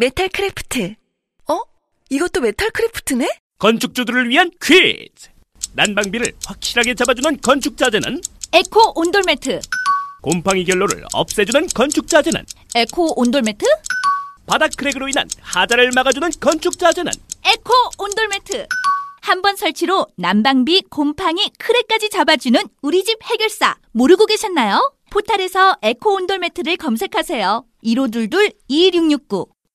메탈 크래프트 어? 이것도 메탈 크래프트네? 건축주들을 위한 퀴즈. 난방비를 확실하게 잡아주는 건축 자재는 에코 온돌 매트. 곰팡이 결로를 없애주는 건축 자재는 에코 온돌 매트. 바닥 크랙으로 인한 하자를 막아주는 건축 자재는 에코 온돌 매트. 한 번 설치로 난방비, 곰팡이, 크랙까지 잡아주는 우리 집 해결사. 모르고 계셨나요? 포탈에서 에코 온돌 매트를 검색하세요.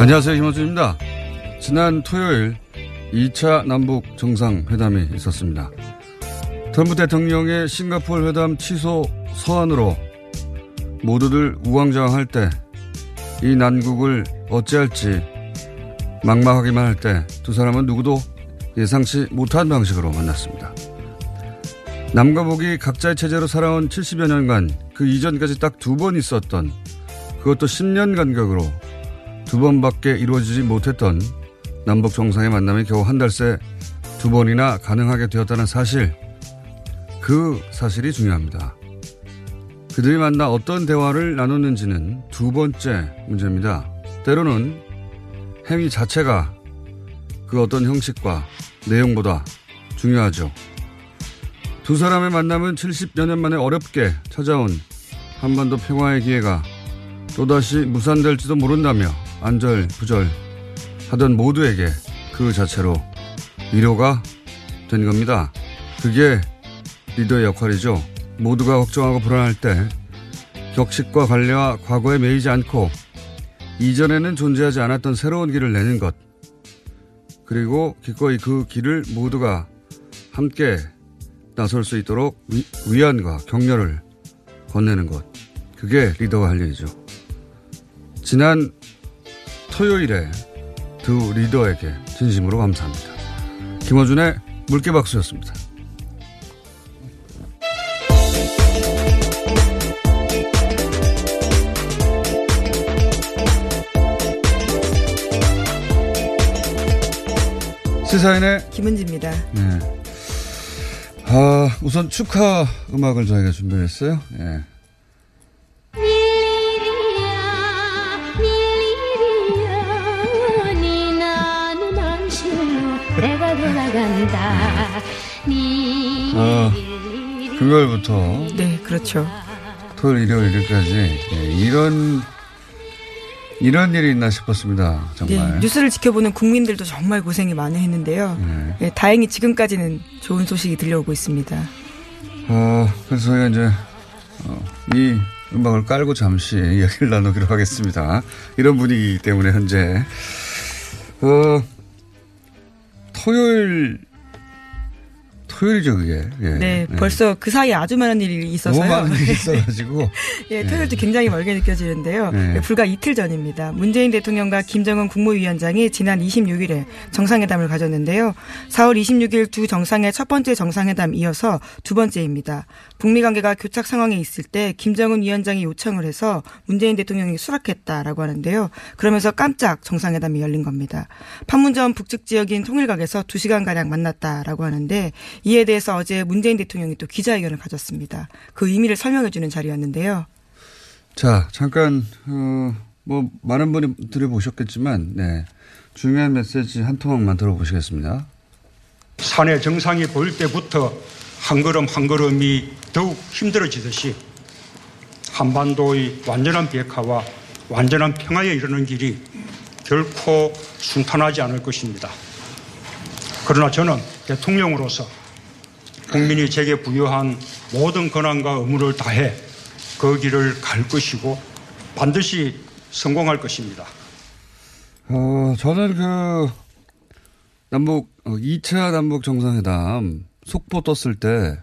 안녕하세요. 김원준입니다. 지난 토요일 2차 남북 정상회담이 있었습니다. 트럼프 대통령의 싱가포르 회담 취소 서한으로 모두들 우왕좌왕할 때 이 난국을 어찌할지 막막하기만 할 때 두 사람은 누구도 예상치 못한 방식으로 만났습니다. 남과 북이 각자의 체제로 살아온 70여 년간 그 이전까지 딱 두 번 있었던 그것도 10년 간격으로 두 번밖에 이루어지지 못했던 남북 정상의 만남이 겨우 한 달 새 두 번이나 가능하게 되었다는 사실, 그 사실이 중요합니다. 그들이 만나 어떤 대화를 나눴는지는 두 번째 문제입니다. 때로는 행위 자체가 그 어떤 형식과 내용보다 중요하죠. 두 사람의 만남은 70여 년 만에 어렵게 찾아온 한반도 평화의 기회가 또다시 무산될지도 모른다며 안절 부절 하던 모두에게 그 자체로 위로가 된 겁니다. 그게 리더의 역할이죠. 모두가 걱정하고 불안할 때 격식과 관례와 과거에 매이지 않고 이전에는 존재하지 않았던 새로운 길을 내는 것. 그리고 기꺼이 그 길을 모두가 함께 나설 수 있도록 위, 위안과 격려를 건네는 것. 그게 리더가 할 일이죠. 지난 토요일에 두 리더에게 진심으로 감사합니다. 김어준의 물개박수였습니다. 시사인의 김은지입니다. 네. 아, 우선 축하 음악을 저희가 준비했어요. 네. 내가 돌아간다. 어, 금요일부터 네, 그렇죠. 토요일, 일요일, 일요일까지 예, 이런 이런 일이 있나 싶었습니다. 정말. 네, 뉴스를 지켜보는 국민들도 정말 고생이 많이 했는데요. 네. 네, 다행히 지금까지는 좋은 소식이 들려오고 있습니다. 어, 그래서 저희가 이제 어, 이 음악을 깔고 잠시 이야기를 나누기로 하겠습니다. 이런 분위기 때문에 현재 어, 토요일, 토요일이죠, 그게. 예. 네, 벌써 그 사이에 아주 많은 일이 있어서요. 너무 많은 일이 있어가지고. 예, 토요일도 굉장히 멀게 느껴지는데요. 네. 예, 불과 이틀 전입니다. 문재인 대통령과 김정은 국무위원장이 지난 26일에 정상회담을 가졌는데요. 4월 26일 두 정상의 첫 번째 정상회담 이어서 두 번째입니다. 북미 관계가 교착 상황에 있을 때 김정은 위원장이 요청을 해서 문재인 대통령이 수락했다라고 하는데요. 그러면서 깜짝 정상회담이 열린 겁니다. 판문점 북측 지역인 통일각에서 2시간 가량 만났다라고 하는데 이에 대해서 어제 문재인 대통령이 또 기자회견을 가졌습니다. 그 의미를 설명해 주는 자리였는데요. 자, 잠깐, 어, 뭐, 많은 분이 들어보셨겠지만, 네. 중요한 메시지 한 토막만 들어보시겠습니다. 산의 정상이 보일 때부터 한 걸음 한 걸음이 더욱 힘들어지듯이 한반도의 완전한 비핵화와 완전한 평화에 이르는 길이 결코 순탄하지 않을 것입니다. 그러나 저는 대통령으로서 국민이 제게 부여한 모든 권한과 의무를 다해 그 길을 갈 것이고 반드시 성공할 것입니다. 어, 저는 그, 남북, 어, 2차 남북 정상회담 속보 떴을 때,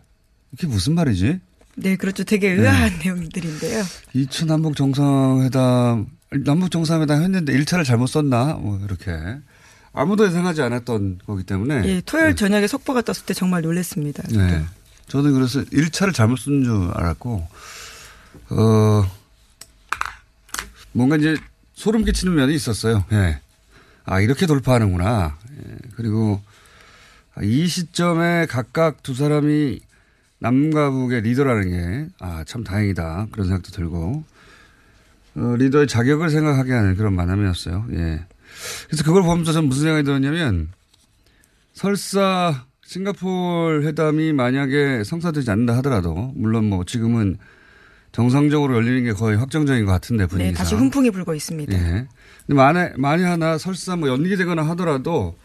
이게 무슨 말이지? 네, 그렇죠. 되게 의아한 내용들인데요. 2차 남북 정상회담, 남북 정상회담 했는데 1차를 잘못 썼나? 뭐, 이렇게. 아무도 예상하지 않았던 거기 때문에. 예, 토요일 저녁에 속보가 떴을 때 정말 놀랐습니다. 네. 저는 그래서 1차를 잘못 쓴 줄 알았고, 어, 뭔가 이제 소름 끼치는 면이 있었어요. 예. 아, 이렇게 돌파하는구나. 예. 그리고 이 시점에 각각 두 사람이 남과 북의 리더라는 게, 아, 참 다행이다. 그런 생각도 들고, 어, 리더의 자격을 생각하게 하는 그런 만남이었어요. 예. 그래서 그걸 보면서 저는 무슨 생각이 들었냐면, 설사 싱가포르 회담이 만약에 성사되지 않는다 하더라도, 물론 뭐 지금은 정상적으로 열리는 게 거의 확정적인 것 같은데 네, 분위기상. 다시 훈풍이 불고 있습니다. 예. 근데 만에, 만에 하나 설사 뭐 연기되거나 하더라도,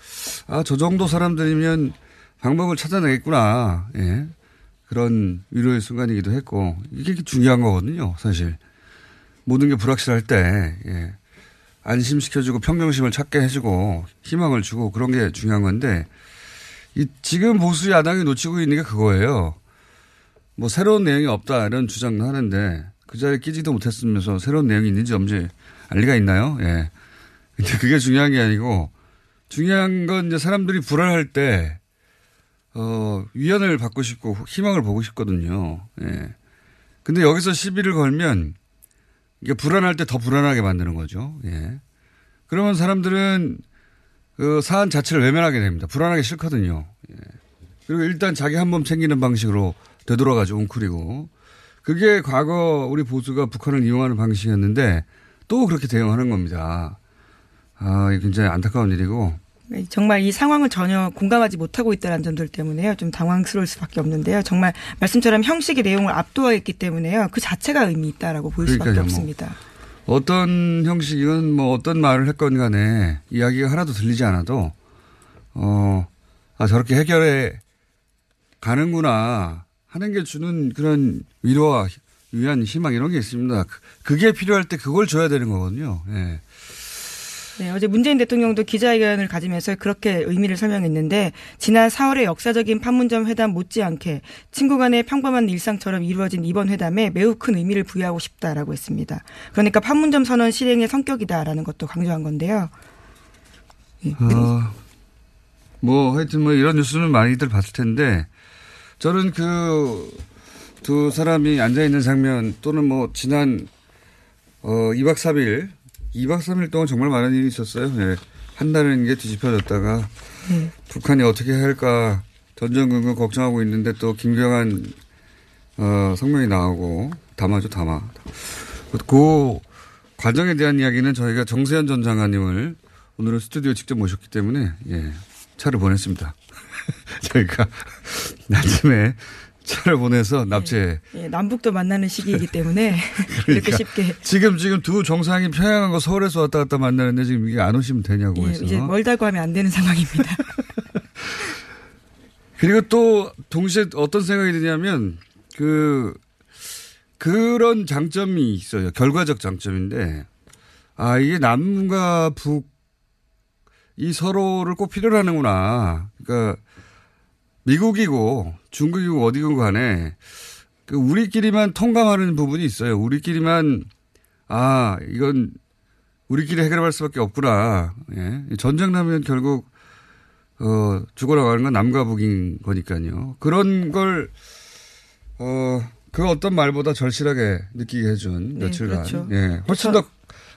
아, 저 정도 사람들이면 방법을 찾아내겠구나. 예. 그런 위로의 순간이기도 했고, 이게 중요한 거거든요, 사실. 모든 게 불확실할 때, 예. 안심시켜주고 평정심을 찾게 해주고 희망을 주고 그런 게 중요한 건데, 이 지금 보수 야당이 놓치고 있는 게 그거예요. 뭐 새로운 내용이 없다 이런 주장도 하는데 그 자리에 끼지도 못했으면서 새로운 내용이 있는지 없는지 알 리가 있나요? 예. 근데 그게 중요한 게 아니고 중요한 건 이제 사람들이 불안할 때 어, 위안을 받고 싶고 희망을 보고 싶거든요. 예. 근데 여기서 시비를 걸면 이게 불안할 때 더 불안하게 만드는 거죠. 예. 그러면 사람들은 그 사안 자체를 외면하게 됩니다. 불안하기 싫거든요. 예. 그리고 일단 자기 한 몸 챙기는 방식으로 되돌아가죠. 웅크리고. 그게 과거 우리 보수가 북한을 이용하는 방식이었는데 또 그렇게 대응하는 겁니다. 아, 굉장히 안타까운 일이고. 네, 정말 이 상황을 전혀 공감하지 못하고 있다는 점들 때문에요. 좀 당황스러울 수밖에 없는데요. 정말 말씀처럼 형식의 내용을 압도하였기 때문에요. 그 자체가 의미 있다라고 볼 수밖에 뭐. 없습니다. 어떤 형식이건 뭐 어떤 말을 했건 간에 이야기가 하나도 들리지 않아도 어, 아, 저렇게 해결해 가는구나 하는 게 주는 그런 위로와 위안, 희망 이런 게 있습니다. 그- 그게 필요할 때 그걸 줘야 되는 거거든요. 예. 네, 어제 문재인 대통령도 기자회견을 가지면서 그렇게 의미를 설명했는데 지난 4월의 역사적인 판문점 회담 못지않게 친구 간의 평범한 일상처럼 이루어진 이번 회담에 매우 큰 의미를 부여하고 싶다라고 했습니다. 그러니까 판문점 선언 실행의 성격이다라는 것도 강조한 건데요. 예, 어, 뭐 하여튼 뭐 이런 뉴스는 많이들 봤을 텐데 저는 그 두 사람이 앉아 있는 장면 또는 뭐 지난 어 2박 3일 2박 3일 동안 정말 많은 일이 있었어요. 예. 한다는 게 뒤집혀졌다가 네. 북한이 어떻게 할까 전전긍긍 걱정하고 있는데 또 김경한 어, 성명이 나오고 담아죠 담아. 그 과정에 대한 이야기는 저희가 정세현 전 장관님을 오늘은 스튜디오에 직접 모셨기 때문에 예, 차를 보냈습니다. 저희가 아침에 차를 보내서 납치해. 예, 남북도 만나는 시기이기 때문에 이렇게 그러니까 쉽게 지금 지금 두 정상이 평양하고 서울에서 왔다 갔다 만나는데 지금 이게 안 오시면 되냐고 예, 해서. 이제 멀다고 하면 안 되는 상황입니다. 그리고 또 동시에 어떤 생각이 드냐면 그 그런 장점이 있어요. 결과적 장점인데 아 이게 남과 북의 이 서로를 꼭 필요로 하는구나. 그러니까 미국이고 중국이고 어디고 간에 그 우리끼리만 통감하는 부분이 있어요. 우리끼리만 아 이건 우리끼리 해결할 수밖에 없구나. 예. 전쟁 나면 결국 어 죽어나가는 건 남과 북인 거니까요. 그런 걸 어, 그 어떤 말보다 절실하게 느끼게 해준 네, 며칠간. 그렇죠. 예. 훨씬 더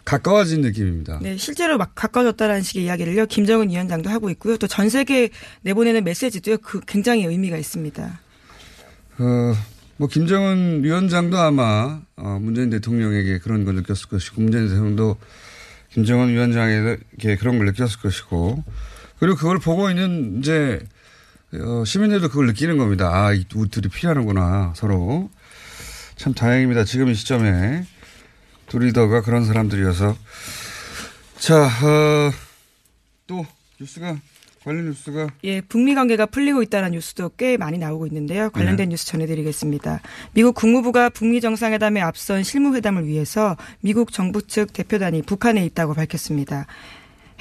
가까워진 느낌입니다. 네, 실제로 막 가까워졌다라는 식의 이야기를요, 김정은 위원장도 하고 있고요. 또 전 세계에 내보내는 메시지도요, 그 굉장히 의미가 있습니다. 어, 뭐, 김정은 위원장도 아마, 어, 문재인 대통령에게 그런 걸 느꼈을 것이고, 문재인 대통령도 김정은 위원장에게 그런 걸 느꼈을 것이고, 그리고 그걸 보고 있는 이제, 어, 시민들도 그걸 느끼는 겁니다. 아, 이 둘이 필요하는구나, 서로. 참 다행입니다. 지금 이 시점에. 둘이 더가 그런 사람들이어서. 자, 어, 또, 뉴스가, 관련 뉴스가. 예, 북미 관계가 풀리고 있다는 뉴스도 꽤 많이 나오고 있는데요. 관련된 네. 뉴스 전해드리겠습니다. 미국 국무부가 북미 정상회담에 앞선 실무 회담을 위해서 미국 정부 측 대표단이 북한에 있다고 밝혔습니다.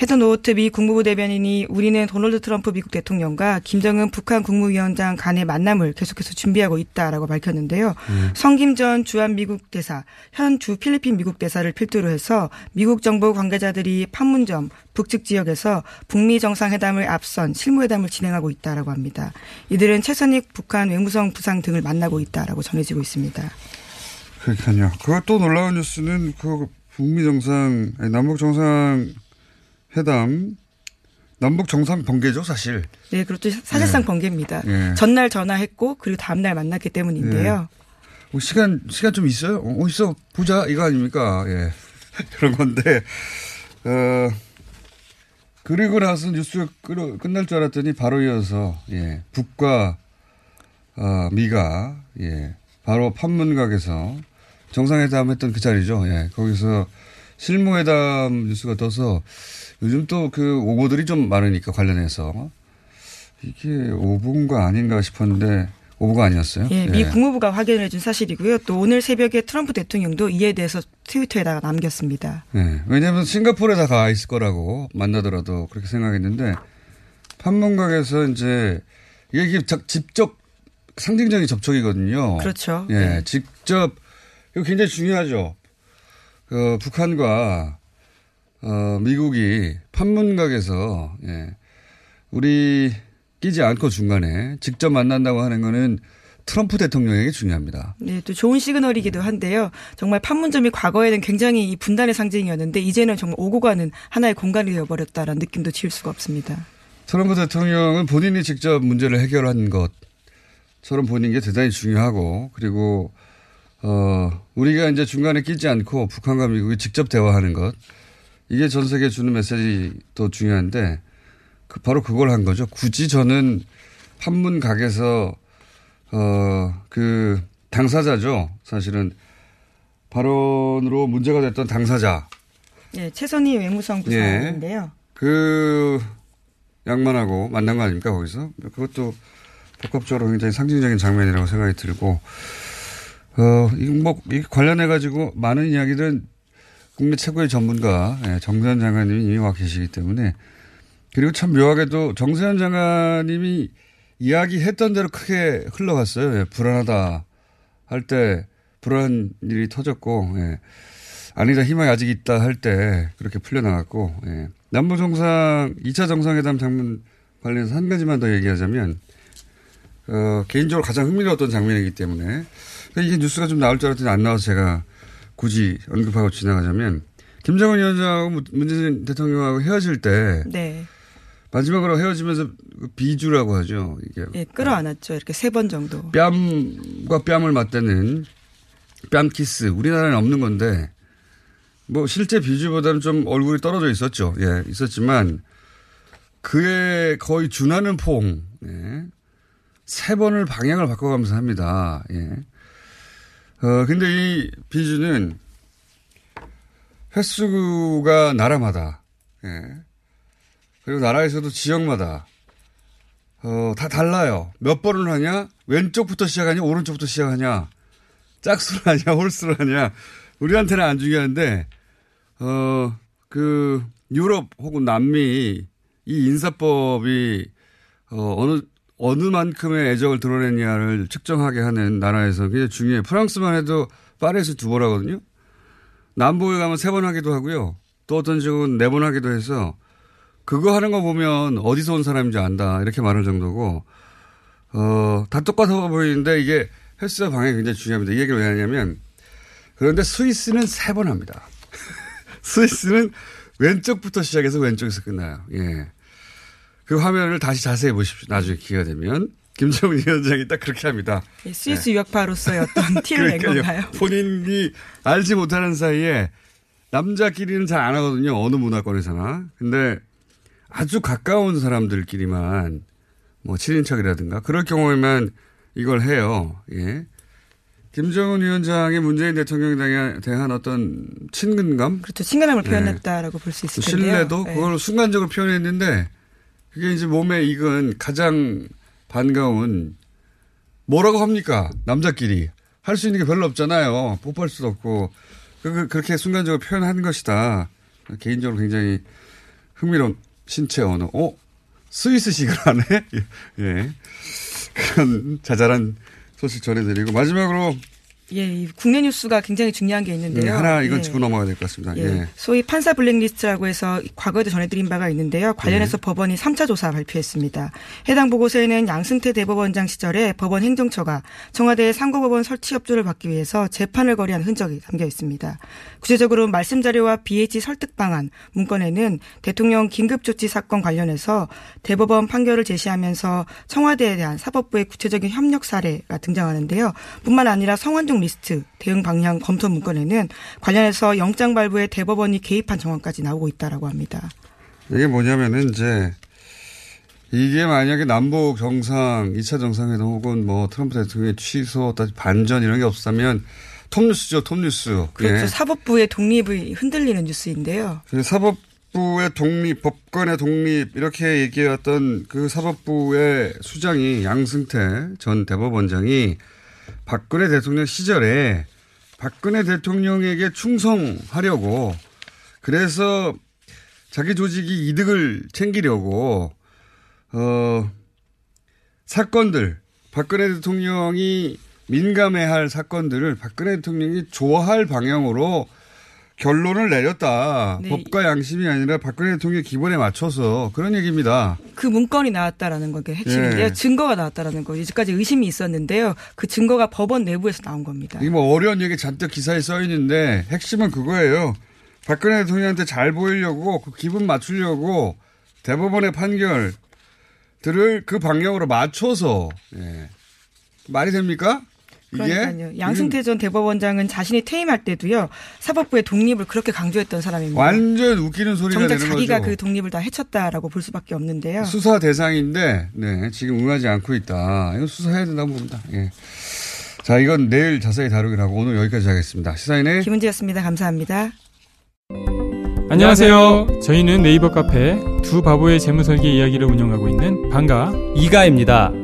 헤더 노트 미 국무부 대변인이 우리는 도널드 트럼프 미국 대통령과 김정은 북한 국무위원장 간의 만남을 계속해서 준비하고 있다라고 밝혔는데요. 성김 전 주한 미국 대사, 현 주 필리핀 미국 대사를 필두로 해서 미국 정부 관계자들이 판문점, 북측 지역에서 북미 정상회담을 앞선 실무회담을 진행하고 있다라고 합니다. 이들은 최선익 북한 외무성 부상 등을 만나고 있다라고 전해지고 있습니다. 그러니까요. 그거 또 놀라운 뉴스는 그 북미 정상, 아니, 남북 정상 회담, 남북 정상 번개죠, 사실. 네, 그렇죠. 사실상 네. 번개입니다. 예. 전날 전화했고 그리고 다음 날 만났기 때문인데요. 뭐 시간, 시간 좀 있어요? 어, 있어. 보자. 이거 아닙니까? 예. 그런 건데, 어, 그리고 나서 뉴스가 끝- 끝날 줄 알았더니 바로 이어서, 예. 북과, 어, 미가, 예. 바로 판문각에서 정상회담 했던 그 자리죠. 예. 거기서 실무회담 뉴스가 떠서 요즘 또 그 오보들이 좀 많으니까 관련해서 이게 오보인가 아닌가 싶었는데 오보가 아니었어요. 예, 미 국무부가 확인을 해준 사실이고요. 또 오늘 새벽에 트럼프 대통령도 이에 대해서 트위터에다가 남겼습니다. 네. 왜냐하면 싱가포르에 다 가 있을 거라고 만나더라도 그렇게 생각했는데 판문각에서 이제 이게 적- 직접 상징적인 접촉이거든요. 그렇죠. 예, 네. 직접 이거 굉장히 중요하죠. 그 북한과 어, 미국이 판문각에서 예, 우리 끼지 않고 중간에 직접 만난다고 하는 거는 트럼프 대통령에게 중요합니다. 네, 또 좋은 시그널이기도 한데요. 정말 판문점이 과거에는 굉장히 이 분단의 상징이었는데 이제는 정말 오고 가는 하나의 공간이 되어버렸다라는 느낌도 지울 수가 없습니다. 트럼프 대통령은 본인이 직접 문제를 해결한 것처럼 보이는 게 대단히 중요하고 그리고 어 우리가 이제 중간에 끼지 않고 북한과 미국이 직접 대화하는 것 이게 전 세계에 주는 메시지도 중요한데 그 바로 그걸 한 거죠. 굳이 저는 판문 각에서 어 그 당사자죠. 사실은 발언으로 문제가 됐던 당사자 예, 최선희 외무성 부사인데요. 그 양만하고 만난 거 아닙니까 거기서 그것도 복합적으로 굉장히 상징적인 장면이라고 생각이 들고 어 이거 뭐이 관련해 가지고 많은 이야기들은 국내 최고의 전문가 예, 정세현 장관님이 이미 와 계시기 때문에 그리고 참 묘하게도 정세현 장관님이 이야기했던 대로 크게 흘러갔어요. 예, 불안하다 할 때 불안한 일이 터졌고 예. 아니다 희망이 아직 있다 할 때 그렇게 풀려나갔고 예. 남북 정상 2차 정상회담 장면 관련해서 한 가지만 더 얘기하자면 어, 개인적으로 가장 흥미로웠던 장면이기 때문에 이게 뉴스가 좀 나올 줄 알았더니 안 나와서 제가 굳이 언급하고 지나가자면 김정은 위원장하고 문- 문재인 대통령하고 헤어질 때 네. 마지막으로 헤어지면서 그 비주라고 하죠. 이게 예, 끌어안았죠. 이렇게 세 번 정도. 뺨과 뺨을 맞대는 뺨 키스. 우리나라는 없는 건데, 뭐, 실제 비주보다는 좀 얼굴이 떨어져 있었죠. 예, 있었지만, 그에 거의 준하는 포옹, 예. 세 번을 방향을 바꿔가면서 합니다. 예. 어, 근데 이 비주는 횟수가 나라마다, 예. 그리고 나라에서도 지역마다, 어, 다 달라요. 몇 번을 하냐? 왼쪽부터 시작하냐? 오른쪽부터 시작하냐? 짝수를 하냐? 홀수를 하냐? 우리한테는 안 중요한데, 어, 그, 유럽 혹은 남미 이 인사법이 어, 어느 어느 만큼의 애정을 드러냈냐를 측정하게 하는 나라에서 굉장히 중요해요. 프랑스만 해도 파리에서 두 번 하거든요. 남부에 가면 세 번 하기도 하고요. 또 어떤 지역은 네 번 하기도 해서 그거 하는 거 보면 어디서 온 사람인지 안다. 이렇게 말할 정도고, 어, 다 똑같아 보이는데 이게 헬스와 방향이 굉장히 중요합니다. 이 얘기를 왜 하냐면, 그런데 스위스는 세 번 합니다. 스위스는 왼쪽부터 시작해서 왼쪽에서 끝나요. 예. 그 화면을 다시 자세히 보십시오. 나중에 기회가 되면. 김정은 위원장이 딱 그렇게 합니다. 예, 스위스 네. 유학파로서의 어떤 티를 낸 건가요? 본인이 알지 못하는 사이에 남자끼리는 잘 안 하거든요. 어느 문화권에서나. 근데 아주 가까운 사람들끼리만 뭐 친인척이라든가 그럴 경우에만 이걸 해요. 예. 김정은 위원장의 문재인 대통령에 대한 어떤 친근감? 그렇죠. 친근함을 예. 표현했다라고 볼수 있을 텐데요. 신뢰도 네. 그걸 순간적으로 표현했는데 그게 이제 몸에 익은 가장 반가운 뭐라고 합니까? 남자끼리. 할 수 있는 게 별로 없잖아요. 뽀뽀할 수도 없고. 그, 그렇게 순간적으로 표현한 것이다. 개인적으로 굉장히 흥미로운 신체 언어. 어? 스위스식을 하네? 예. 예. 그런 자잘한 소식 전해드리고 마지막으로 예, 국내 뉴스가 굉장히 중요한 게 있는데요. 네, 하나 이건 예. 짚고 넘어가야 될 것 같습니다. 예. 예. 소위 판사 블랙리스트라고 해서 과거에도 전해드린 바가 있는데요. 관련해서 네. 법원이 3차 조사 발표했습니다. 해당 보고서에는 양승태 대법원장 시절에 법원 행정처가 청와대의 상고법원 설치 협조를 받기 위해서 재판을 거래한 흔적이 담겨 있습니다. 구체적으로 말씀 자료와 BH 설득 방안 문건에는 대통령 긴급조치 사건 관련해서 대법원 판결을 제시하면서 청와대에 대한 사법부의 구체적인 협력 사례가 등장하는데요. 뿐만 아니라 성완종 최종 리스트 대응 방향 검토 문건에는 관련해서 영장 발부에 대법원이 개입한 정황까지 나오고 있다라고 합니다. 이게 뭐냐면은 이제 이게 만약에 남북 정상 2차 정상회담 혹은 뭐 트럼프 대통령의 취소 반전 이런 게 없었다면 톱뉴스죠, 톱뉴스. 그렇죠. 예. 사법부의 독립이 흔들리는 뉴스인데요. 사법부의 독립, 법관의 독립 이렇게 얘기해왔던 그 사법부의 수장이 양승태 전 대법원장이 박근혜 대통령 시절에 박근혜 대통령에게 충성하려고 그래서 자기 조직이 이득을 챙기려고 어 사건들 박근혜 대통령이 민감해할 사건들을 박근혜 대통령이 좋아할 방향으로 결론을 내렸다. 네. 법과 양심이 아니라 박근혜 대통령의 기본에 맞춰서 그런 얘기입니다. 그 문건이 나왔다라는 게 핵심인데요. 네. 증거가 나왔다라는 거. 이제까지 의심이 있었는데요. 그 증거가 법원 내부에서 나온 겁니다. 이게 뭐 어려운 얘기 잔뜩 기사에 써 있는데 핵심은 그거예요. 박근혜 대통령한테 잘 보이려고 그 기분 맞추려고 대법원의 판결들을 그 방향으로 맞춰서 예. 말이 됩니까? 그러니까요. 양승태 전 대법원장은 자신이 퇴임할 때도요 사법부의 독립을 그렇게 강조했던 사람입니다. 완전 웃기는 소리가 정작 자기가 거죠. 그 독립을 다 해쳤다라고 볼 수밖에 없는데요. 수사 대상인데 네 지금 응하지 않고 있다. 이거 수사해야 된다고 봅니다. 예. 자 이건 내일 자세히 다루기로 하고 오늘 여기까지 하겠습니다. 시사인의 김은지였습니다. 감사합니다. 안녕하세요. 저희는 네이버 카페 두 바보의 재무설계 이야기를 운영하고 있는 방가 이가입니다.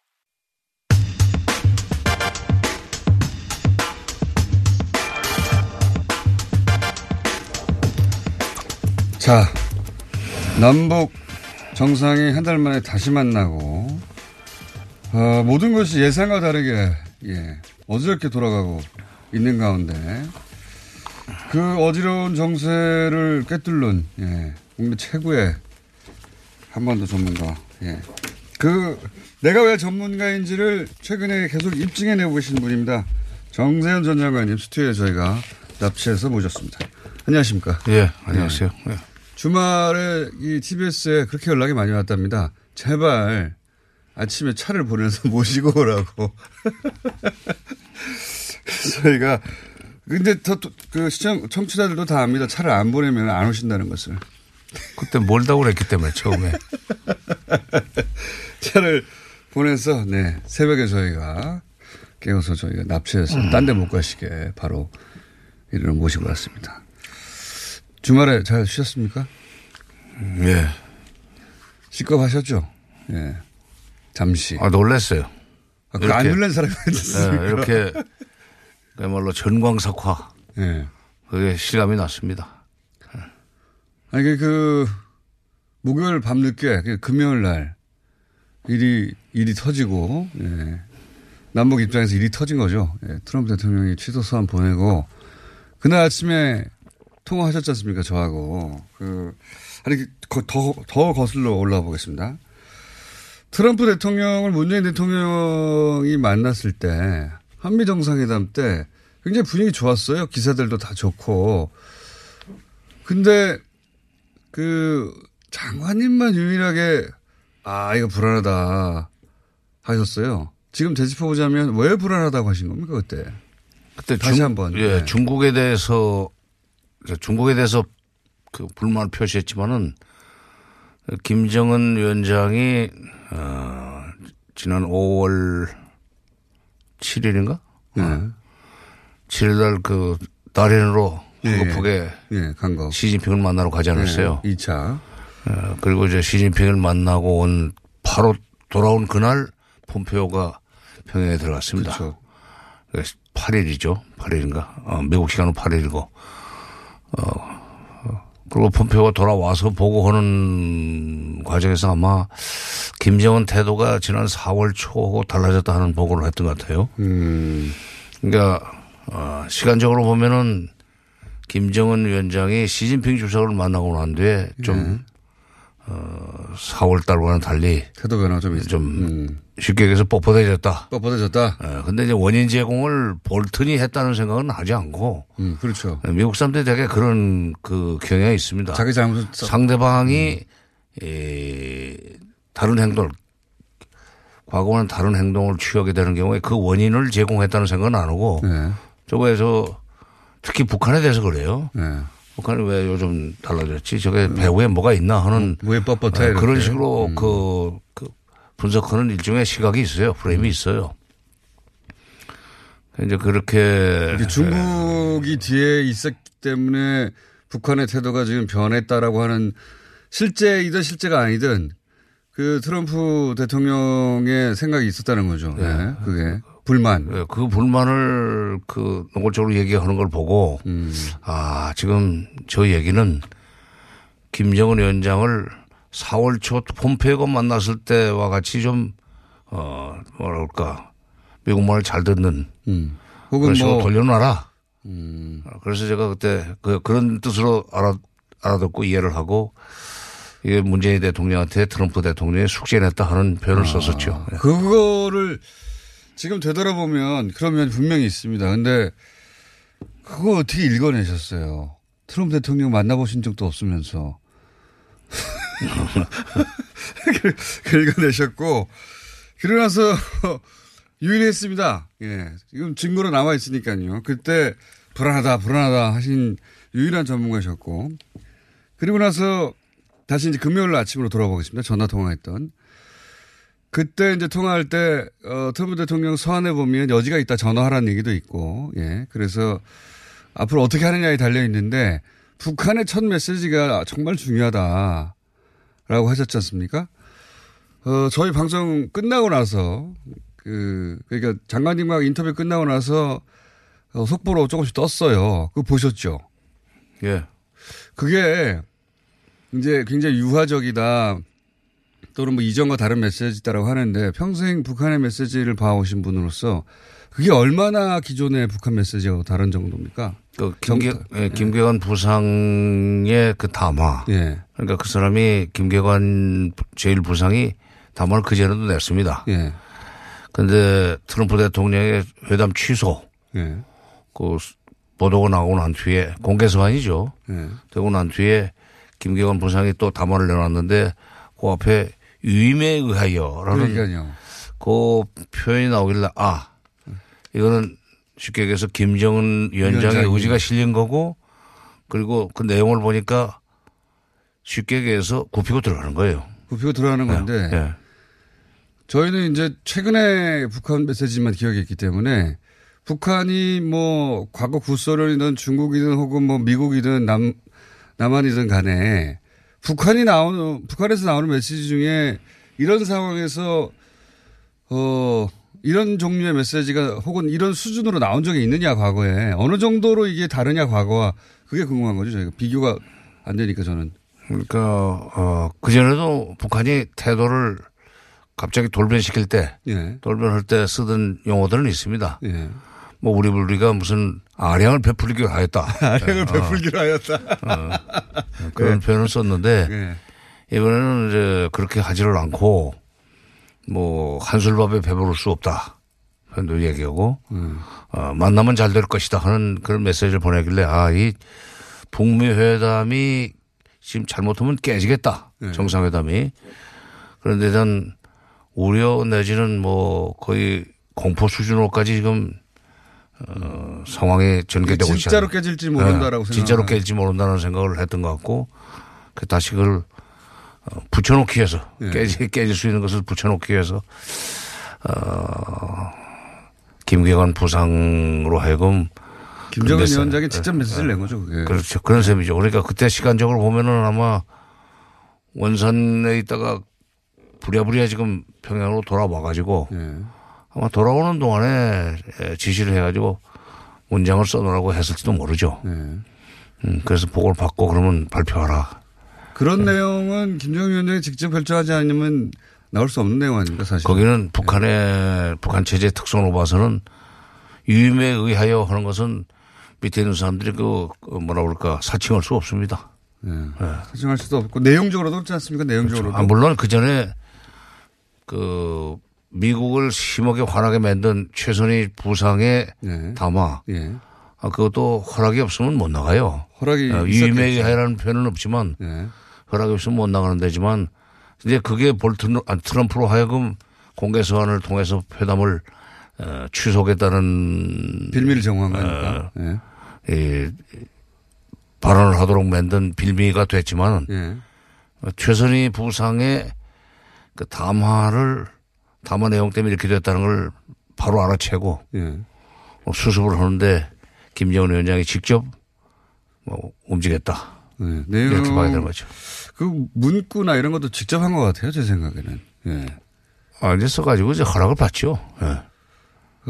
자, 남북 정상이 한 달 만에 다시 만나고, 어, 모든 것이 예상과 다르게, 예, 어지럽게 돌아가고 있는 가운데, 그 어지러운 정세를 꿰뚫는, 예, 국내 최고의 한반도 전문가, 예. 그, 내가 왜 전문가인지를 최근에 계속 입증해내고 계신 분입니다. 정세현 전 장관님 스튜디오에 저희가 납치해서 모셨습니다. 안녕하십니까. 예, 안녕하세요. 예. 주말에 이 TBS에 그렇게 연락이 많이 왔답니다. 제발 아침에 차를 보내서 모시고 오라고. 저희가 근데 더, 그 시청, 청취자들도 다 압니다. 차를 안 보내면 안 오신다는 것을. 그때 몰다고 그랬기 때문에 처음에. 차를 보내서, 네, 새벽에 저희가 깨워서 저희가 납치해서 음. 딴데 못 가시게 바로 이를 모시고 왔습니다. 주말에 잘 쉬셨습니까? 예. 시겁하셨죠? 예. 잠시. 아, 놀랐어요. 아, 그안 놀란 사람이 있습니까? 예, 이렇게, 그야말로 전광석화. 예. 그게 실감이 났습니다. 아니, 그, 그, 목요일 밤늦게, 그 금요일 날, 일이, 일이 터지고, 예. 남북 입장에서 일이 터진 거죠. 예. 트럼프 대통령이 취소 소환 보내고, 그날 아침에 통화하셨지 않습니까? 저하고. 그, 아니, 거- 더, 더 거슬러 올라와 보겠습니다. 트럼프 대통령을 문재인 대통령이 만났을 때, 한미 정상회담 때 굉장히 분위기 좋았어요. 기사들도 다 좋고. 근데 그 장관님만 유일하게 아 이거 불안하다 하셨어요. 지금 되짚어 보자면 왜 불안하다고 하신 겁니까 그때? 그때 다시 중- 한번. 예, 네. 중국에 대해서 중국에 대해서 그 불만을 표시했지만은 김정은 위원장이 어, 지난 5월 7일인가? 네. 7일날 그 다롄으로 예, 한국폭에 예, 간 거. 시진핑을 만나러 가지 않았어요. 네, 2차. 어, 그리고 이제 시진핑을 만나고 온 바로 돌아온 그날 폼페오가 평양에 들어갔습니다. 그렇죠. 8일이죠. 8일인가? 어, 미국 시간은 8일이고. 어, 그리고 폼페오가 돌아와서 보고하는 과정에서 아마 김정은 태도가 지난 4월 초 달라졌다 하는 보고를 했던 것 같아요. 음. 그러니까 어, 시간적으로 보면은 김정은 위원장이 시진핑 주석을 만나고 난 뒤에 좀 어, 4월 달과는 달리 태도 변화 좀 있- 좀 음. 쉽게 얘기해서 뻣뻣해졌다. 뻣뻣해졌다. 어, 근데 이제 원인 제공을 볼튼이 했다는 생각은 하지 않고 음, 그렇죠. 미국 사람들이 되게 그런 그 경향이 있습니다. 자기 잘못을 써- 상대방이 에, 다른 행동을 과거와는 다른 행동을 취하게 되는 경우에 그 원인을 제공했다는 생각은 안 하고 네. 저거에서 특히 북한에 대해서 그래요. 네. 북한이 왜 요즘 달라졌지? 저게 배후에 뭐가 있나 하는 왜 뻣뻣해? 어, 그런. 식으로 음. 그, 그 분석하는 일종의 시각이 있어요. 프레임이 있어요. 이제 그렇게 중국이 뒤에 있었기 때문에 북한의 태도가 지금 변했다라고 하는 실제이든 실제가 아니든 그 트럼프 대통령의 생각이 있었다는 거죠. 네. 그게 불만. 예, 그 불만을 그 노골적으로 얘기하는 걸 보고 음. 아 지금 저 얘기는 김정은 위원장을 4월 초 폼페이오가 만났을 때와 같이 좀 어, 뭐랄까 미국말을 잘 듣는 음. 혹은 그런 식으로 뭐- 돌려놔라. 음. 어, 그래서 제가 그때 그, 그런 뜻으로 알아, 알아듣고 이해를 하고 이게 문재인 대통령한테 트럼프 대통령이 숙제냈다 하는 표현을 썼었죠. 예. 그거를 지금 되돌아보면 그런 면이 분명히 있습니다. 근데 그거 어떻게 읽어내셨어요? 트럼프 대통령 만나보신 적도 없으면서. 그- 그 읽어내셨고, 그러고 나서 유일했습니다. 예. 지금 증거로 남아 있으니까요. 그때 불안하다, 불안하다 하신 유일한 전문가셨고. 그리고 나서 다시 이제 금요일 아침으로 돌아보겠습니다. 전화 통화했던. 그때 이제 통화할 때, 어, 트럼프 대통령 서한에 보면 여지가 있다 전화하라는 얘기도 있고, 예. 그래서 앞으로 어떻게 하느냐에 달려 있는데, 북한의 첫 메시지가 정말 중요하다. 라고 하셨지 않습니까? 어, 저희 방송 끝나고 나서, 그, 그러니까 장관님과 인터뷰 끝나고 나서, 어, 속보로 조금씩 떴어요. 그거 보셨죠? 예. 그게, 이제 굉장히 유화적이다. 또는 뭐 이전과 다른 메시지다라고 하는데 평생 북한의 메시지를 봐오신 분으로서 그게 얼마나 기존의 북한 메시지하고 다른 정도입니까? 그 김계, 예, 김계관 부상의 그 담화. 예. 그러니까 그 사람이 김계관 제일 부상이 담화를 그전에도 냈습니다. 예. 근데 트럼프 대통령의 회담 취소. 예. 그 보도가 나오고 난 뒤에 공개 서한이죠. 예. 되고 난 뒤에 김계관 부상이 또 담화를 내놨는데 그 앞에 유임에 의하여라는 그러니까요. 그 표현이 나오길래 아 이거는 쉽게 얘기해서 김정은 위원장의. 의지가 실린 거고 그리고 그 내용을 보니까 쉽게 얘기해서 굽히고 들어가는 거예요. 굽히고 들어가는 건데 예. 저희는 이제 최근에 북한 메시지만 기억했기 때문에 북한이 뭐 과거 구소련이든 중국이든 혹은 뭐 미국이든 남 남한이든 간에 북한이 나오는 북한에서 나오는 메시지 중에 이런 상황에서 어 이런 종류의 메시지가 혹은 이런 수준으로 나온 적이 있느냐 과거에 어느 정도로 이게 다르냐 과거와 그게 궁금한 거죠 저희가 비교가 안 되니까 저는 그러니까 어 그전에도 북한이 태도를 갑자기 돌변시킬 때 예. 돌변할 때 쓰던 용어들은 있습니다. 예. 뭐 우리 우리가 무슨 아량을 베풀기로 하였다. 아량을 어. 베풀기로 하였다. 어. 그런 네. 표현을 썼는데 예. 이번에는 이제 그렇게 하지를 않고 뭐 한술밥에 배부를 수 없다. 표현도 얘기하고 음. 어, 만나면 잘 될 것이다 하는 그런 메시지를 보내길래 아 이 북미 회담이 지금 잘못하면 깨지겠다 네. 정상회담이 그런데 전 우려 내지는 뭐 거의 공포 수준으로까지 지금 어, 상황이 전개되고 있지 진짜로. 깨질지 모른다라고 네, 진짜로. 깨질지 모른다는 생각을 했던 것 같고 그 다시 그걸 어, 붙여놓기 위해서 예. 깨질 깨질 수 있는 것을 붙여놓기 위해서 어, 김계관 부상으로 하여금 김정은 위원장이 직접 예, 메시지를 예. 낸 거죠. 그게. 그렇죠. 그런 셈이죠. 그러니까 그때 시간적으로 보면은 아마 원산에 있다가 부랴부랴 지금 평양으로 돌아와 가지고 예. 아마 돌아오는 동안에 에, 지시를 해가지고 문장을 써놓으라고 했을지도 모르죠. 예. 음, 그래서 보고를 받고 그러면 발표하라. 그런 내용은 김정은 위원장이 직접 결정하지 않으면 나올 수 없는 내용 아닙니까 사실. 거기는 북한의 북한 체제 특성으로 봐서는 유임에 의하여 하는 것은 밑에 있는 사람들이 그, 그 뭐라 그럴까 사칭할 수 없습니다. 예. 사정할 수도 없고 내용적으로도 그렇지 않습니까? 내용적으로도. 아, 물론 그 전에 그 미국을 심하게 화나게 만든 최선희 부상의 네. 담화. 예. 아, 그것도 허락이 없으면 못 나가요. 허락이 어. 유임에 의하라는 표현은 없지만 예. 허락이 없으면 못 나가는 데지만 이제 그게 볼튼 아, 트럼프로 하여금 공개 서한을 통해서 회담을 어, 취소하겠다는 빌미를 정한 거니까. 어, 이 발언을 하도록 만든 빌미가 됐지만 예. 어, 최선희 부상의 그 담화를 담화 내용 때문에 이렇게 됐다는 걸 바로 알아채고 예. 어, 수습을 하는데 김정은 위원장이 직접 뭐 움직였다. 네, 내용 이렇게 봐야 되는 거죠. 그 문구나 이런 것도 직접 한 것 같아요, 제 생각에는. 예. 아, 이제 써가지고 이제 허락을 받죠. 예.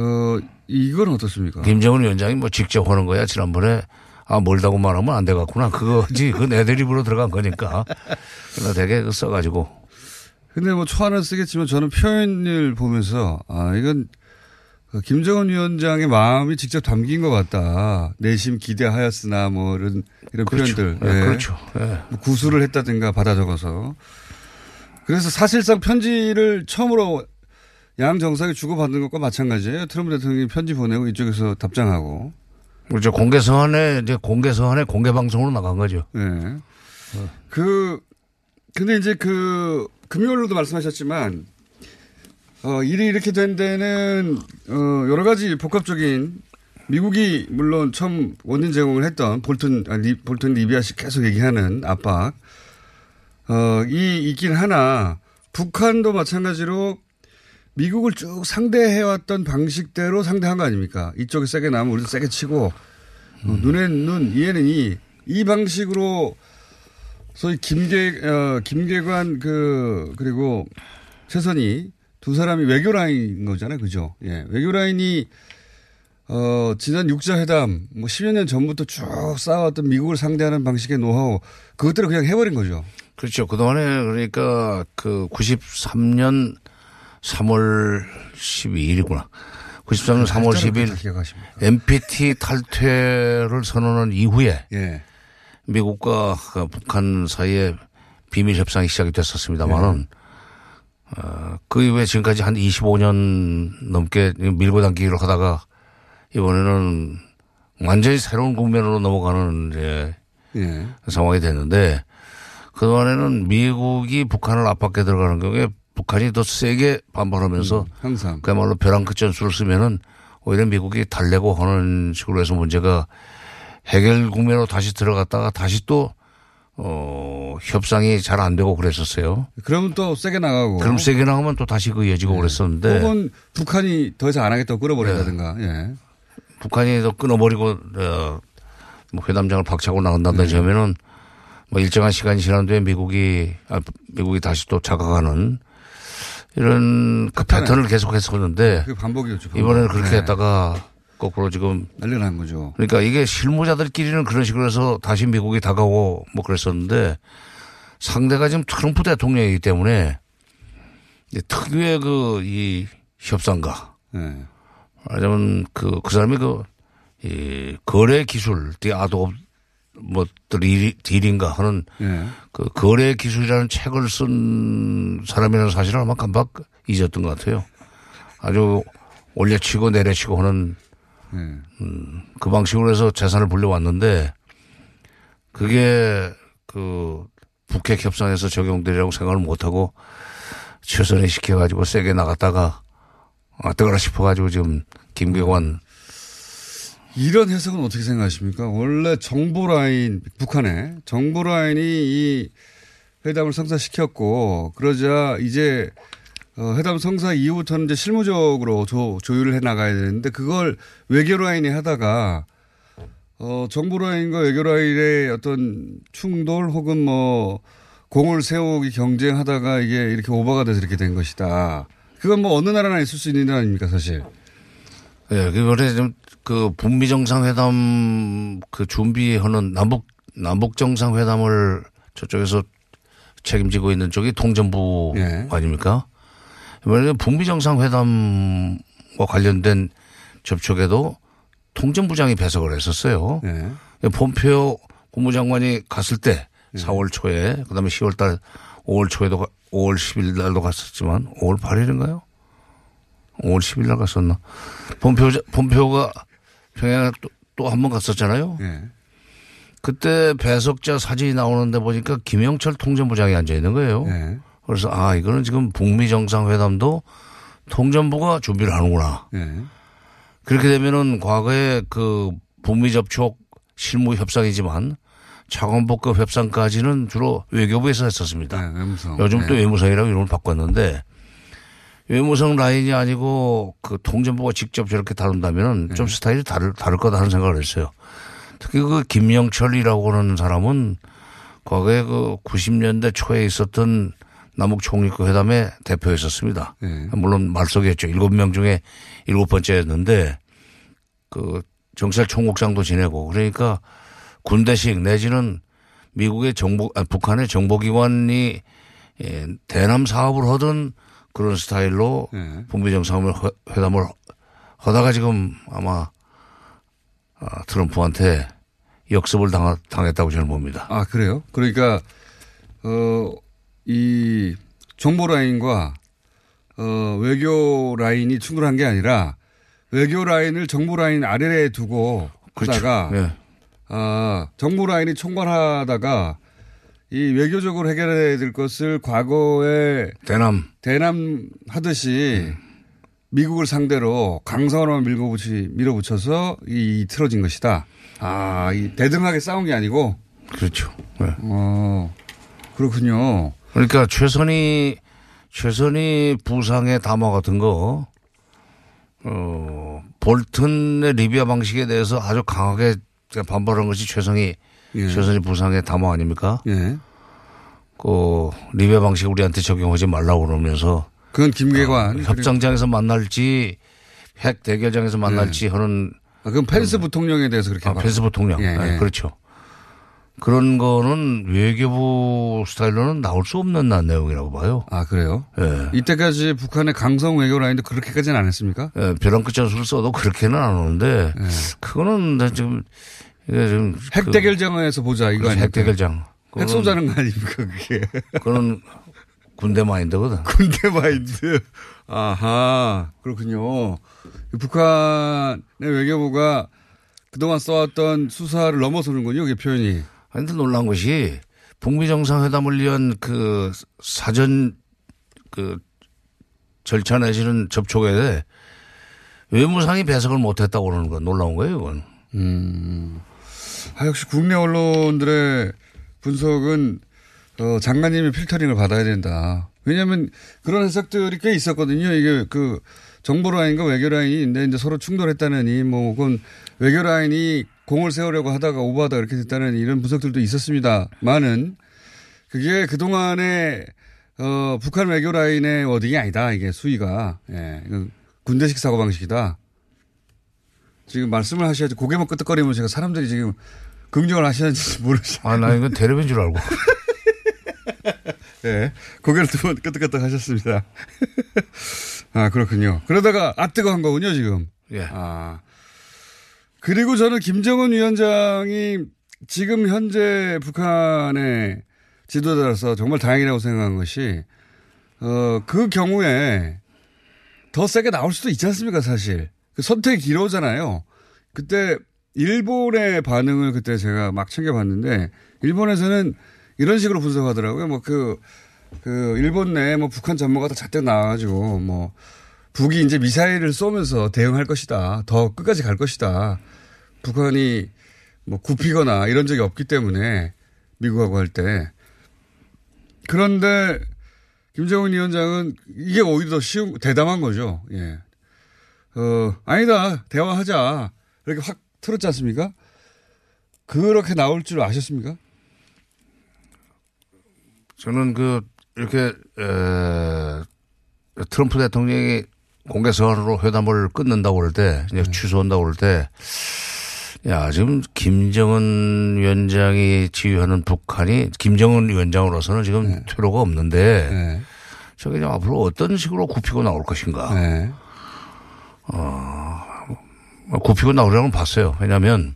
어, 이건 어떻습니까? 김정은 위원장이 뭐 직접 하는 거야. 지난번에 아, 멀다고 말하면 안 돼갖구나. 그거지. 그건 애들 입으로 들어간 거니까. 그러나 되게 그 써가지고. 근데 뭐 초안을 쓰겠지만 저는 표현을 보면서 아, 이건 그 김정은 위원장의 마음이 직접 담긴 것 같다. 내심 기대하였으나 뭐 이런, 이런 그렇죠. 표현들. 예, 그렇죠. 예. 뭐 구술을 했다든가 받아 적어서. 그래서 사실상 편지를 처음으로 양 정상이 주고받는 것과 마찬가지예요. 트럼프 대통령이 편지 보내고 이쪽에서 답장하고. 그렇죠. 공개 서한에 이제 공개 서한에 공개 방송으로 나간 거죠. 네. 그, 근데 이제 그, 금요일로도 말씀하셨지만, 어, 일이 이렇게 된 데는, 어, 여러 가지 복합적인 미국이 물론 처음 원인 제공을 했던 볼튼, 아, 리, 볼튼 리비아씨 계속 얘기하는 압박, 어, 이 있긴 하나, 북한도 마찬가지로 미국을 쭉 상대해왔던 방식대로 상대한 거 아닙니까? 이쪽이 세게 나면 우리도 세게 치고, 어, 눈엔 눈, 이에는 이, 이 방식으로 소위 김계, 어, 김계관 그, 그리고 최선이 두 사람이 외교 라인인 거잖아요. 그죠? 예. 외교 라인이 어, 지난 육자 회담, 뭐 10여 년 전부터 쭉 쌓아왔던 미국을 상대하는 방식의 노하우, 그것들을 그냥 해버린 거죠. 그렇죠. 그동안에 그러니까 그 93년 3월 12일이구나. 93년 3월 10일 NPT 탈퇴를 선언한 이후에 예. 미국과 그 북한 사이에 비밀 협상이 시작이 됐었습니다만은 어, 그 이후에 지금까지 한 25년 넘게 밀고 당기기를 하다가 이번에는 완전히 새로운 국면으로 넘어가는 이제 예. 상황이 됐는데 그동안에는 미국이 북한을 압박해 들어가는 경우에 북한이 더 세게 반발하면서 항상 그야말로 벼랑 끝 전술을 쓰면은 오히려 미국이 달래고 하는 식으로 해서 문제가 해결 국면으로 다시 들어갔다가 다시 또 어, 협상이 잘 안 되고 그랬었어요. 그러면 또 세게 나가고. 그럼 세게 나가면 또 다시 그 이어지고 그랬었는데. 혹은 북한이 더 이상 안 하겠다고 끌어버린다든가. 예. 북한이 더 끊어버리고, 어, 뭐 회담장을 박차고 나간다든지 하면은 뭐 일정한 시간이 지난 뒤에 미국이, 아, 미국이 다시 또 자각하는 이런 그 패턴을 계속 했었는데. 그 반복이었죠. 반복. 이번에는 그렇게 네. 했다가 거꾸로 지금. 난리 난 거죠. 그러니까 이게 실무자들끼리는 그런 식으로 해서 다시 미국이 다가오고 뭐 그랬었는데 상대가 지금 트럼프 대통령이기 때문에 특유의 그 이 협상가. 네. 말하자면 그, 그 사람이 그, 이 거래 기술, 디 아도 뭐, 딜, 딜인가 하는 예. 그 거래 기술이라는 책을 쓴 사람이라는 사실을 아마 깜빡 잊었던 것 같아요. 아주 올려치고 내려치고 하는 예. 음, 그 방식으로 해서 재산을 불려왔는데 그게 그 북핵 협상에서 적용되리라고 생각을 못하고 최선을 시켜가지고 세게 나갔다가 아 뜨거라 싶어가지고 지금 김계관 이런 해석은 어떻게 생각하십니까? 원래 정보 라인, 북한의 정보 라인이 이 회담을 성사시켰고, 그러자 이제 어, 회담 성사 이후부터는 이제 실무적으로 조, 조율을 해 나가야 되는데, 그걸 외교 라인이 하다가, 어, 정보 라인과 외교 라인의 어떤 충돌 혹은 뭐, 공을 세우기 경쟁하다가 이게 이렇게 오버가 돼서 이렇게 된 것이다. 그건 뭐 어느 나라나 있을 수 있는 일 아닙니까, 사실. 예, 그거를 좀그 북미 정상회담 그 준비하는 남북 남북 정상회담을 저쪽에서 책임지고 있는 쪽이 통전부 아닙니까? 이번에 북미 정상회담과 관련된 접촉에도 통전부장이 배석을 했었어요. 폼페오 국무장관이 갔을 때 4월 초에 그다음에 10월 달 5월 초에도 가- 5월 10일 날도 갔었지만 5월 8일인가요? 5월 10일 날 갔었나? 폼페오 폼페오가 평양에 또 한 번 갔었잖아요. 그때 배석자 사진이 나오는데 보니까 김영철 통전부장이 앉아 있는 거예요. 그래서 아 이거는 지금 북미 정상회담도 통전부가 준비를 하는구나. 그렇게 되면은 과거에 그 북미 접촉 실무 협상이지만 차관복급 협상까지는 주로 외교부에서 했었습니다. 요즘 또 네. 외무성이라고 이름을 바꿨는데 외무성 라인이 아니고 그 통전부가 직접 저렇게 다룬다면은 네. 좀 스타일이 다를, 다를 거다 하는 생각을 했어요. 특히 그 김영철이라고 하는 사람은 과거에 그 90년대 초에 있었던 남북 총리급 회담의 대표였었습니다. 네. 물론 말속이었죠. 일곱 명 중에 일곱 번째였는데 그 정찰 총국장도 지내고 그러니까 군대식 내지는 미국의 정보, 아, 북한의 정보기관이 예, 대남 사업을 하던 그런 스타일로 북미 정상회담을 하다가 지금 아마 아, 트럼프한테 역습을 당, 당했다고 저는 봅니다. 아, 그래요? 그러니까, 어, 이 정보 라인과 어, 외교 라인이 충돌한 게 아니라 외교 라인을 정보 라인 아래에 두고 그렇죠. 하다가 예. 아, 정보 라인이 총괄하다가 이 외교적으로 해결해야 될 것을 과거에 대남 대남 하듯이 미국을 상대로 강성으로 밀고붙이 밀어붙여서 이 틀어진 것이다. 아, 이 대등하게 싸운 게 아니고 그렇죠. 네. 어, 그렇군요. 그러니까 최선희 최선희 부상의 담화 같은 거, 어, 볼튼의 리비아 방식에 대해서 아주 강하게 반발한 것이 최선희, 예. 최선희 부상의 담화 아닙니까? 예. 그, 리비아 방식 우리한테 적용하지 말라고 그러면서. 그건 김계관. 어, 협상장에서 만날지, 핵 대결장에서 만날지 하는. 아, 그건 펜스 부통령에 대해서 그렇게. 아, 펜스 부통령. 예, 네, 예. 그렇죠. 그런 거는 외교부 스타일로는 나올 수 없는 난 내용이라고 봐요. 아, 그래요? 예. 이때까지 북한의 강성 외교 라인도 그렇게까지는 안 했습니까? 예, 벼랑 끝 전술을 써도 그렇게는 안 오는데, 그거는 나 지금, 이게 지금. 핵 대결장에서 보자, 이거 그렇지, 아닙니까? 핵 대결장. 핵 쏘자는 거 아닙니까, 그게? 그거는 군대 마인드거든. 군대 마인드. 아하, 그렇군요. 북한의 외교부가 그동안 써왔던 수사를 넘어서는군요, 이게 표현이. 근데 놀란 것이 북미 정상회담을 위한 그 사전 그 절차 내지는 접촉에 외무상이 배석을 못했다고 그러는 건 놀라운 거예요, 이건. 음. 아, 역시 국내 언론들의 분석은 어, 장관님의 필터링을 받아야 된다. 왜냐하면 그런 해석들이 꽤 있었거든요. 이게 그 정보 라인과 외교 라인이 있는데 이제 서로 충돌했다느니 뭐 혹은 외교 라인이 공을 세우려고 하다가 오버하다 이렇게 됐다는 이런 분석들도 있었습니다. 많은 그게 그동안의 어, 북한 외교 라인의 워딩이 아니다. 이게 수위가. 예. 군대식 사고방식이다. 지금 말씀을 하셔야지 고개만 끄덕거리면 제가 사람들이 지금 긍정을 하시는지 모르시. 아, 나 이건 대립인 줄 알고. 예. 고개를 두 번 끄덕끄덕 하셨습니다. 아, 그렇군요. 그러다가 아 뜨거운 거군요, 지금. 예. 아. 그리고 저는 김정은 위원장이 지금 현재 북한의 지도자로서 정말 다행이라고 생각한 것이 어, 그 경우에 더 세게 나올 수도 있지 않습니까, 사실. 그 선택이 길어오잖아요. 그때 일본의 반응을 그때 제가 막 챙겨봤는데 일본에서는 이런 식으로 분석하더라고요. 뭐 그, 그, 일본 내에 뭐 북한 전문가도 잔뜩 나와가지고 뭐 북이 이제 미사일을 쏘면서 대응할 것이다. 더 끝까지 갈 것이다. 북한이 뭐 굽히거나 이런 적이 없기 때문에 미국하고 할 때. 그런데 김정은 위원장은 이게 오히려 더 쉬운, 대담한 거죠. 예. 어, 아니다. 대화하자. 이렇게 확 틀었지 않습니까? 그렇게 나올 줄 아셨습니까? 저는 그, 이렇게, 에, 트럼프 대통령이 공개선언으로 회담을 끊는다고 그럴 때, 이제 취소한다고 그럴 때, 야, 지금 김정은 위원장이 지휘하는 북한이 김정은 위원장으로서는 지금 퇴로가 없는데, 저게 이제 앞으로 어떤 식으로 굽히고 나올 것인가. 어, 굽히고 나오려는 봤어요. 왜냐하면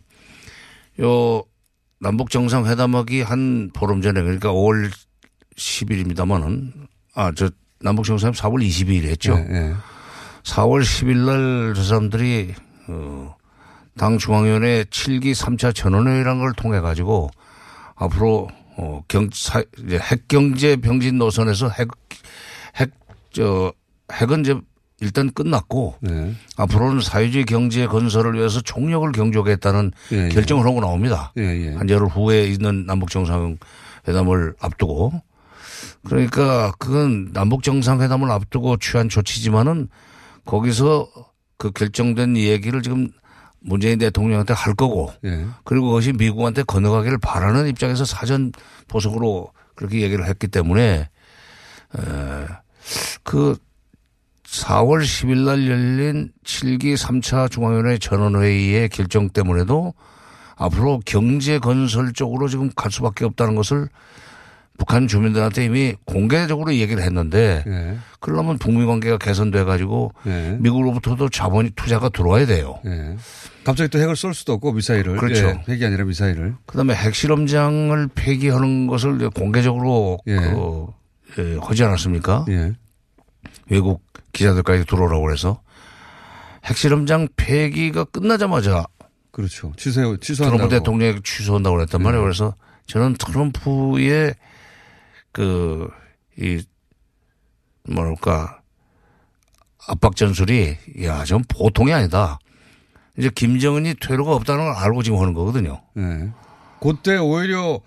요 남북 정상회담하기 한 보름 전에 그러니까 5월 10일입니다만은 아 저 남북 정상회담 4월 22일에 했죠. 네, 4월 10일 날 저 사람들이 어, 당 중앙위원회 7기 3차 전원회의라는 걸 통해 가지고 앞으로 어, 경, 사, 이제 핵경제 병진 노선에서 핵, 핵, 저, 핵은 이제 일단 끝났고 네. 앞으로는 사회주의 경제 건설을 위해서 총력을 경조하겠다는 예, 예. 결정을 하고 나옵니다. 예, 예. 한 열흘 후에 있는 남북 정상회담을 앞두고 그러니까 그건 남북 정상회담을 앞두고 취한 조치지만은 거기서 그 결정된 얘기를 지금 문재인 대통령한테 할 거고 예. 그리고 그것이 미국한테 건너가기를 바라는 입장에서 사전 보석으로 그렇게 얘기를 했기 때문에 에, 그 4월 10일 날 열린 7기 3차 중앙위원회 전원회의의 결정 때문에도 앞으로 경제 건설 쪽으로 지금 갈 수밖에 없다는 것을 북한 주민들한테 이미 공개적으로 얘기를 했는데 예. 그러려면 북미 관계가 개선돼 가지고 미국으로부터도 자본이 투자가 들어와야 돼요. 예. 갑자기 또 핵을 쏠 수도 없고 미사일을. 그렇죠. 예, 핵이 아니라 미사일을. 그다음에 핵실험장을 폐기하는 것을 공개적으로 그, 예, 하지 않았습니까? 예. 외국 기자들까지 들어오라고 해서 핵실험장 폐기가 끝나자마자 그렇죠. 취소 취소한다고. 트럼프 대통령이 취소한다고 그랬단 말이에요. 그래서 저는 트럼프의 그, 이, 뭐랄까, 압박 전술이, 야, 전 보통이 아니다. 이제 김정은이 퇴로가 없다는 걸 알고 지금 하는 거거든요. 네. 그때 오히려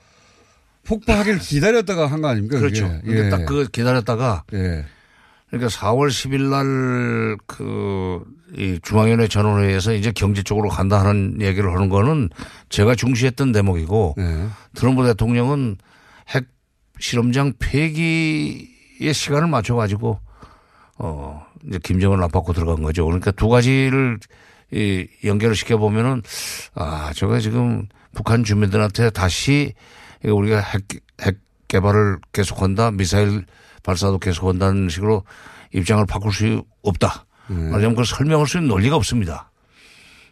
폭파하기를 기다렸다가 한 거 아닙니까? 그렇죠. 그게? 예. 딱 그거 기다렸다가. 예. 그러니까 4월 10일 날 그, 이 중앙위원회 전원회의에서 이제 경제 쪽으로 간다 하는 얘기를 하는 거는 제가 중시했던 대목이고 네. 트럼프 대통령은 핵 실험장 폐기의 시간을 맞춰가지고 어, 이제 김정은을 압박고 들어간 거죠. 그러니까 두 가지를 이 연결을 시켜 보면은 아, 저거 지금 북한 주민들한테 다시 우리가 핵, 핵 개발을 계속한다. 미사일 발사도 계속한다는 식으로 입장을 바꿀 수 없다. 말하자면 그걸 설명할 수 있는 논리가 없습니다.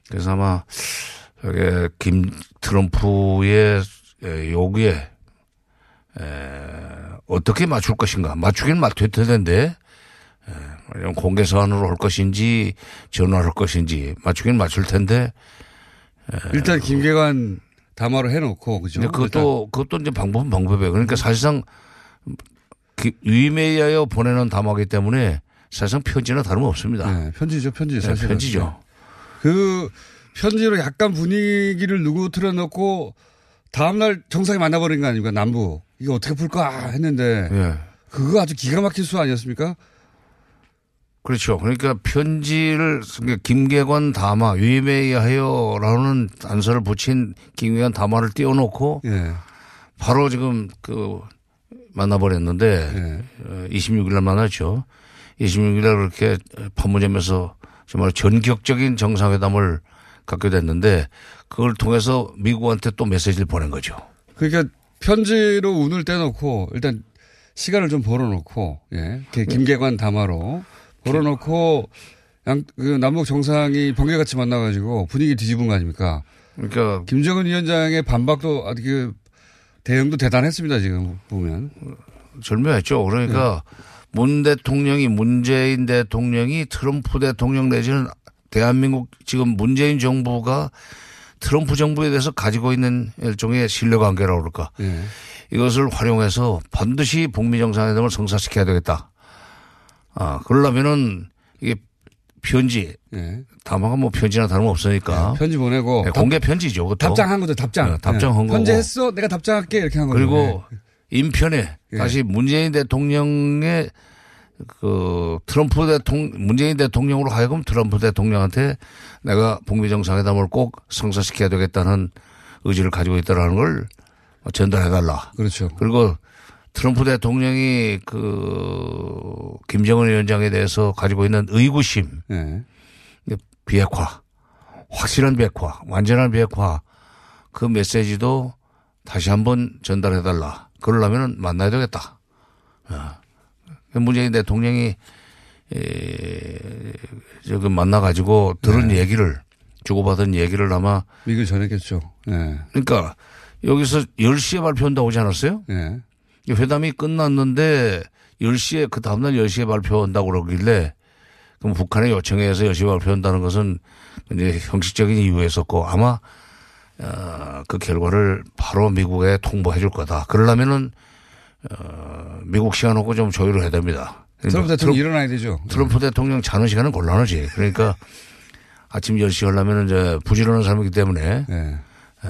그래서 아마 저게 김 트럼프의 에, 요구에 에, 어떻게 맞출 것인가. 맞추긴 맞출 텐데 에, 말하자면 공개 사안으로 할 것인지 전화할 것인지 맞추긴 맞출 텐데 일단 김계관 담화로 해놓고 그죠? 그것도 그것도 이제 방법은 방법이에요. 그러니까 사실상 기- 위임에 의하여 보내는 담화기 때문에 사실상 편지나 다름없습니다. 네, 편지죠, 편지 네, 사실은. 편지죠. 그 편지로 약간 분위기를 누구 틀어놓고 다음날 정상이 만나버린 거 아닙니까? 남부. 이거 어떻게 풀까 했는데. 예. 그거 아주 기가 막힌 수 아니었습니까? 그렇죠. 그러니까 편지를 그러니까 김계관 담화 위임에 의하여라는 단서를 붙인 김계관 담화를 띄워놓고 예. 바로 지금 그 만나버렸는데 어, 26일 날 만났죠. 26일 날 그렇게 판문점에서 정말 전격적인 정상회담을 갖게 됐는데 그걸 통해서 미국한테 또 메시지를 보낸 거죠. 그러니까 편지로 운을 떼놓고 일단 시간을 좀 벌어놓고 예. 이렇게 김계관 담화로 벌어놓고 양, 그 남북 정상이 번개같이 만나가지고 분위기 뒤집은 거 아닙니까? 그러니까 김정은 위원장의 반박도 아주 그 대응도 대단했습니다 지금 보면. 절묘했죠. 그러니까 문 대통령이 문재인 대통령이 트럼프 대통령 내지는 대한민국 지금 문재인 정부가 트럼프 정부에 대해서 가지고 있는 일종의 신뢰관계라고 그럴까. 예. 이것을 활용해서 반드시 북미 정상회담을 성사시켜야 되겠다. 아, 그러려면은 이게 편지, 예. 담화가 뭐 편지나 다름 없으니까. 네, 편지 보내고 네, 공개 편지죠. 그것도. 답장한 거죠 답장. 네, 답장한 예. 거고. 편지했어 내가 답장할게 이렇게 한 거죠. 그리고 인편에 예. 다시 문재인 대통령의 그 트럼프 대통령, 문재인 대통령으로 하여금 트럼프 대통령한테 내가 북미 정상회담을 꼭 성사시켜야 되겠다는 의지를 가지고 있다라는 걸 전달해달라. 그렇죠. 그리고 트럼프 대통령이 그 김정은 위원장에 대해서 가지고 있는 의구심, 예. 비핵화, 확실한 비핵화, 완전한 비핵화 그 메시지도 다시 한번 전달해달라. 그러려면 만나야 되겠다. 어. 문재인 대통령이 에, 저기 만나가지고 들은 얘기를 주고받은 얘기를 아마 미국 전했겠죠. 예. 그러니까 여기서 10시에 발표한다고 하지 않았어요? 예. 이 회담이 끝났는데 10시에 그 다음날 10시에 발표한다고 그러길래 그럼 북한의 요청에 의해서 10시에 발표한다는 것은 이제 형식적인 이유였었고 아마 어, 그 결과를 바로 미국에 통보해 줄 거다. 그러려면은 어, 미국 시간하고 좀 조율을 해야 됩니다. 트럼프 대통령 일어나야 되죠. 트럼프 대통령 자는 시간은 곤란하지. 그러니까 아침 10시 하려면 이제 부지런한 사람이기 때문에 예. 에,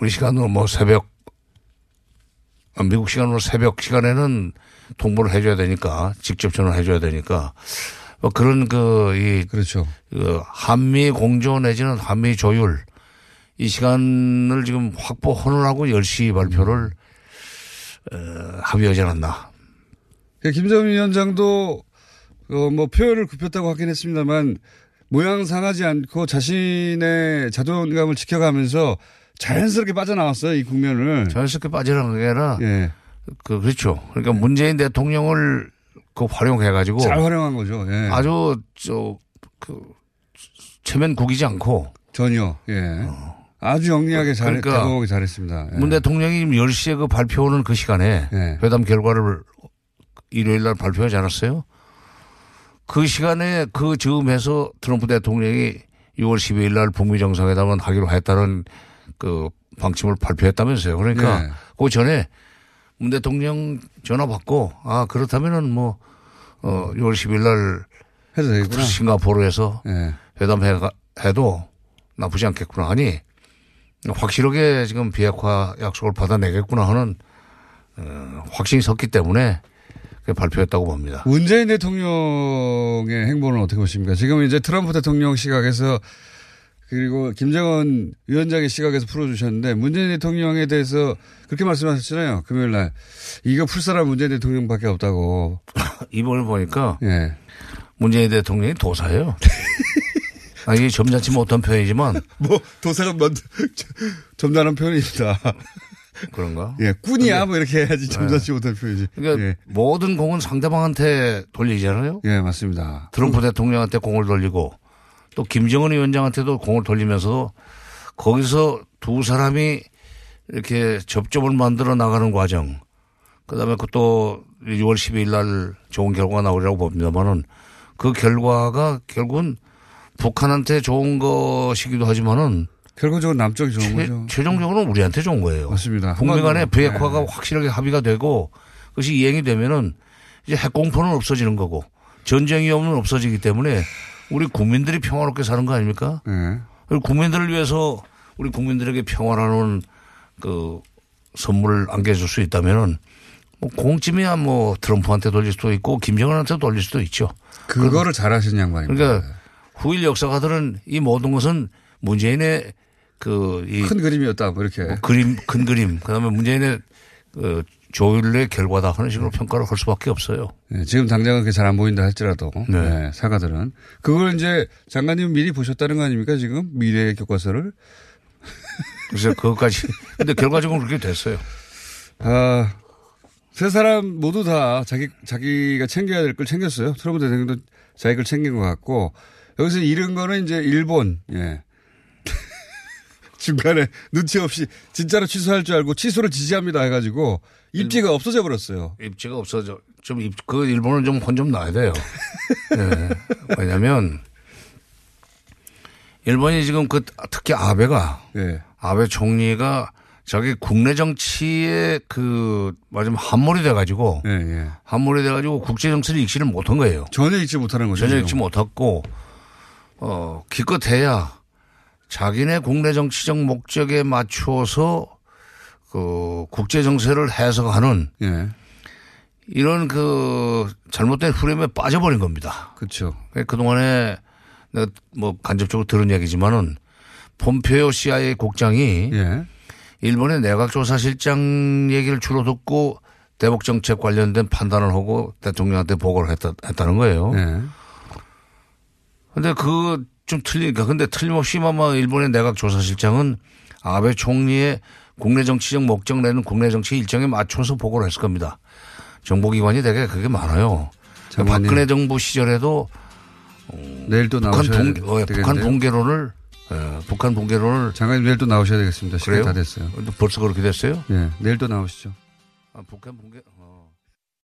우리 시간으로 뭐 새벽 아, 미국 시간으로 새벽 시간에는 통보를 해줘야 되니까 직접 전화를 해줘야 되니까 뭐 그런 그이 그렇죠. 그 한미 공조 내지는 한미 조율 이 시간을 지금 확보 하느라고 하고 10시 발표를 어, 합의하지 않았나. 그 김정은 위원장도 어, 뭐 표현을 굽혔다고 하긴 했습니다만 모양 상하지 않고 자신의 자존감을 지켜가면서 자연스럽게 빠져나왔어요 이 국면을. 자연스럽게 빠져나간 게 아니라 예. 그 그렇죠. 그러니까 문재인 대통령을 그 활용해 가지고 잘 활용한 거죠. 예. 아주 저그 체면 구기지 않고 전혀. 예. 아주 영리하게 잘 그러니까 대응하기 잘했습니다. 예. 문 대통령이 지금 10시에 그 발표하는 그 시간에 예. 회담 결과를 일요일 날 발표하지 않았어요? 그 시간에 그 즈음에서 트럼프 대통령이 6월 12일 날 북미 정상회담은 하기로 했다는 그 방침을 발표했다면서요. 그러니까 네. 그 전에 문 대통령 전화 받고 아 그렇다면은 뭐 어, 6월 10일 날 해도 되겠구나. 싱가포르에서 네. 회담해 해도 나쁘지 않겠구나 하니 확실하게 지금 비핵화 약속을 받아내겠구나 하는 어, 확신이 섰기 때문에 발표했다고 봅니다. 문재인 대통령의 행보는 어떻게 보십니까? 지금 이제 트럼프 대통령 시각에서 그리고 김정은 위원장의 시각에서 풀어주셨는데 문재인 대통령에 대해서 그렇게 말씀하셨잖아요. 금요일 날. 이거 풀 사람 문재인 대통령밖에 없다고. 이번에 보니까 예. 문재인 대통령이 도사예요. 아, 이게 점잖지 못한 표현이지만 뭐 도사가 먼저 점잖은 표현입니다. 그런가? 예, 꾼이야 근데- 뭐 이렇게 해야지 점잖지 네. 못한 표현이지. 그러니까 예. 모든 공은 상대방한테 돌리잖아요. 예, 맞습니다. 트럼프 대통령한테 공을 돌리고 또 김정은 위원장한테도 공을 돌리면서 거기서 두 사람이 이렇게 접점을 만들어 나가는 과정. 그 다음에 또 6월 12일 날 좋은 결과가 나오리라고 봅니다만은 그 결과가 결국은 북한한테 좋은 것이기도 하지만은 결과적으로 남쪽이 좋은 최, 거죠. 최종적으로는 우리한테 좋은 거예요. 맞습니다. 북미 간의 한반도. 비핵화가 네. 확실하게 합의가 되고 그것이 이행이 되면은 이제 핵공포는 없어지는 거고 전쟁 위험은 없어지기 때문에 우리 국민들이 평화롭게 사는 거 아닙니까? 네. 그리고 국민들을 위해서 우리 국민들에게 평화라는 그 선물을 안겨줄 수 있다면은 뭐 공쯤이야 뭐 트럼프한테 돌릴 수도 있고 김정은한테 돌릴 수도 있죠. 그거를 잘하신 양반입니다. 그러니까 후일 역사가들은 이 모든 것은 문재인의 그이 큰 그림이었다, 뭐 이렇게. 그림, 큰 그림, 그 다음에 문재인의 그 조율의 결과다 하는 식으로 평가를 할 수밖에 없어요. 네, 지금 당장은 그게 잘 안 보인다 할지라도 네, 사가들은 그걸 이제 장관님 미리 보셨다는 거 아닙니까 지금 미래의 교과서를 그래서 그것까지 근데 결과적으로 그렇게 됐어요. 아, 세 사람 모두 다 자기 자기가 챙겨야 될 걸 챙겼어요. 트럼프 대통령도 자기 걸 챙긴 것 같고 여기서 잃은 거는 이제 일본 예. 중간에 눈치 없이 진짜로 취소할 줄 알고 취소를 지지합니다 해가지고 입지가 없어져 버렸어요. 입지가 없어져. 좀, 입, 그 일본은 좀 혼 좀 나야 돼요. 네. 왜냐면, 일본이 지금 그, 특히 아베가, 예. 아베 총리가 자기 국내 정치에 그, 말하자면 함몰이 돼가지고, 예, 예. 함몰이 돼가지고 국제 정치를 익지를 못한 거예요. 전혀 읽지 못하는 거죠. 전혀. 읽지 못했고, 어, 기껏해야 자기네 국내 정치적 목적에 맞추어서 그 국제 정세를 해석하는 예. 이런 그 잘못된 프레임에 빠져버린 겁니다. 그렇죠. 그동안에 내가 뭐 간접적으로 들은 얘기지만은 폼페오 CIA 국장이 예. 일본의 내각조사실장 얘기를 주로 듣고 대북 정책 관련된 판단을 하고 대통령한테 보고를 했다, 했다는 거예요. 예. 근데 그좀 틀리니까. 근데 틀림없이 아마 일본의 내각 조사실장은 아베 총리의 국내 정치적 목적 내는 국내 정치 일정에 맞춰서 보고를 했을 겁니다. 정보기관이 되게 그게 많아요. 장관님. 박근혜 정부 시절에도 내일 또 북한, 되- 어, 북한? 붕괴론을 예, 북한 붕괴론을 장관님 내일 또 나오셔야 되겠습니다. 시간 그래요? 다 됐어요. 벌써 그렇게 됐어요? 예. 내일 또 나오시죠. 아, 북한 붕괴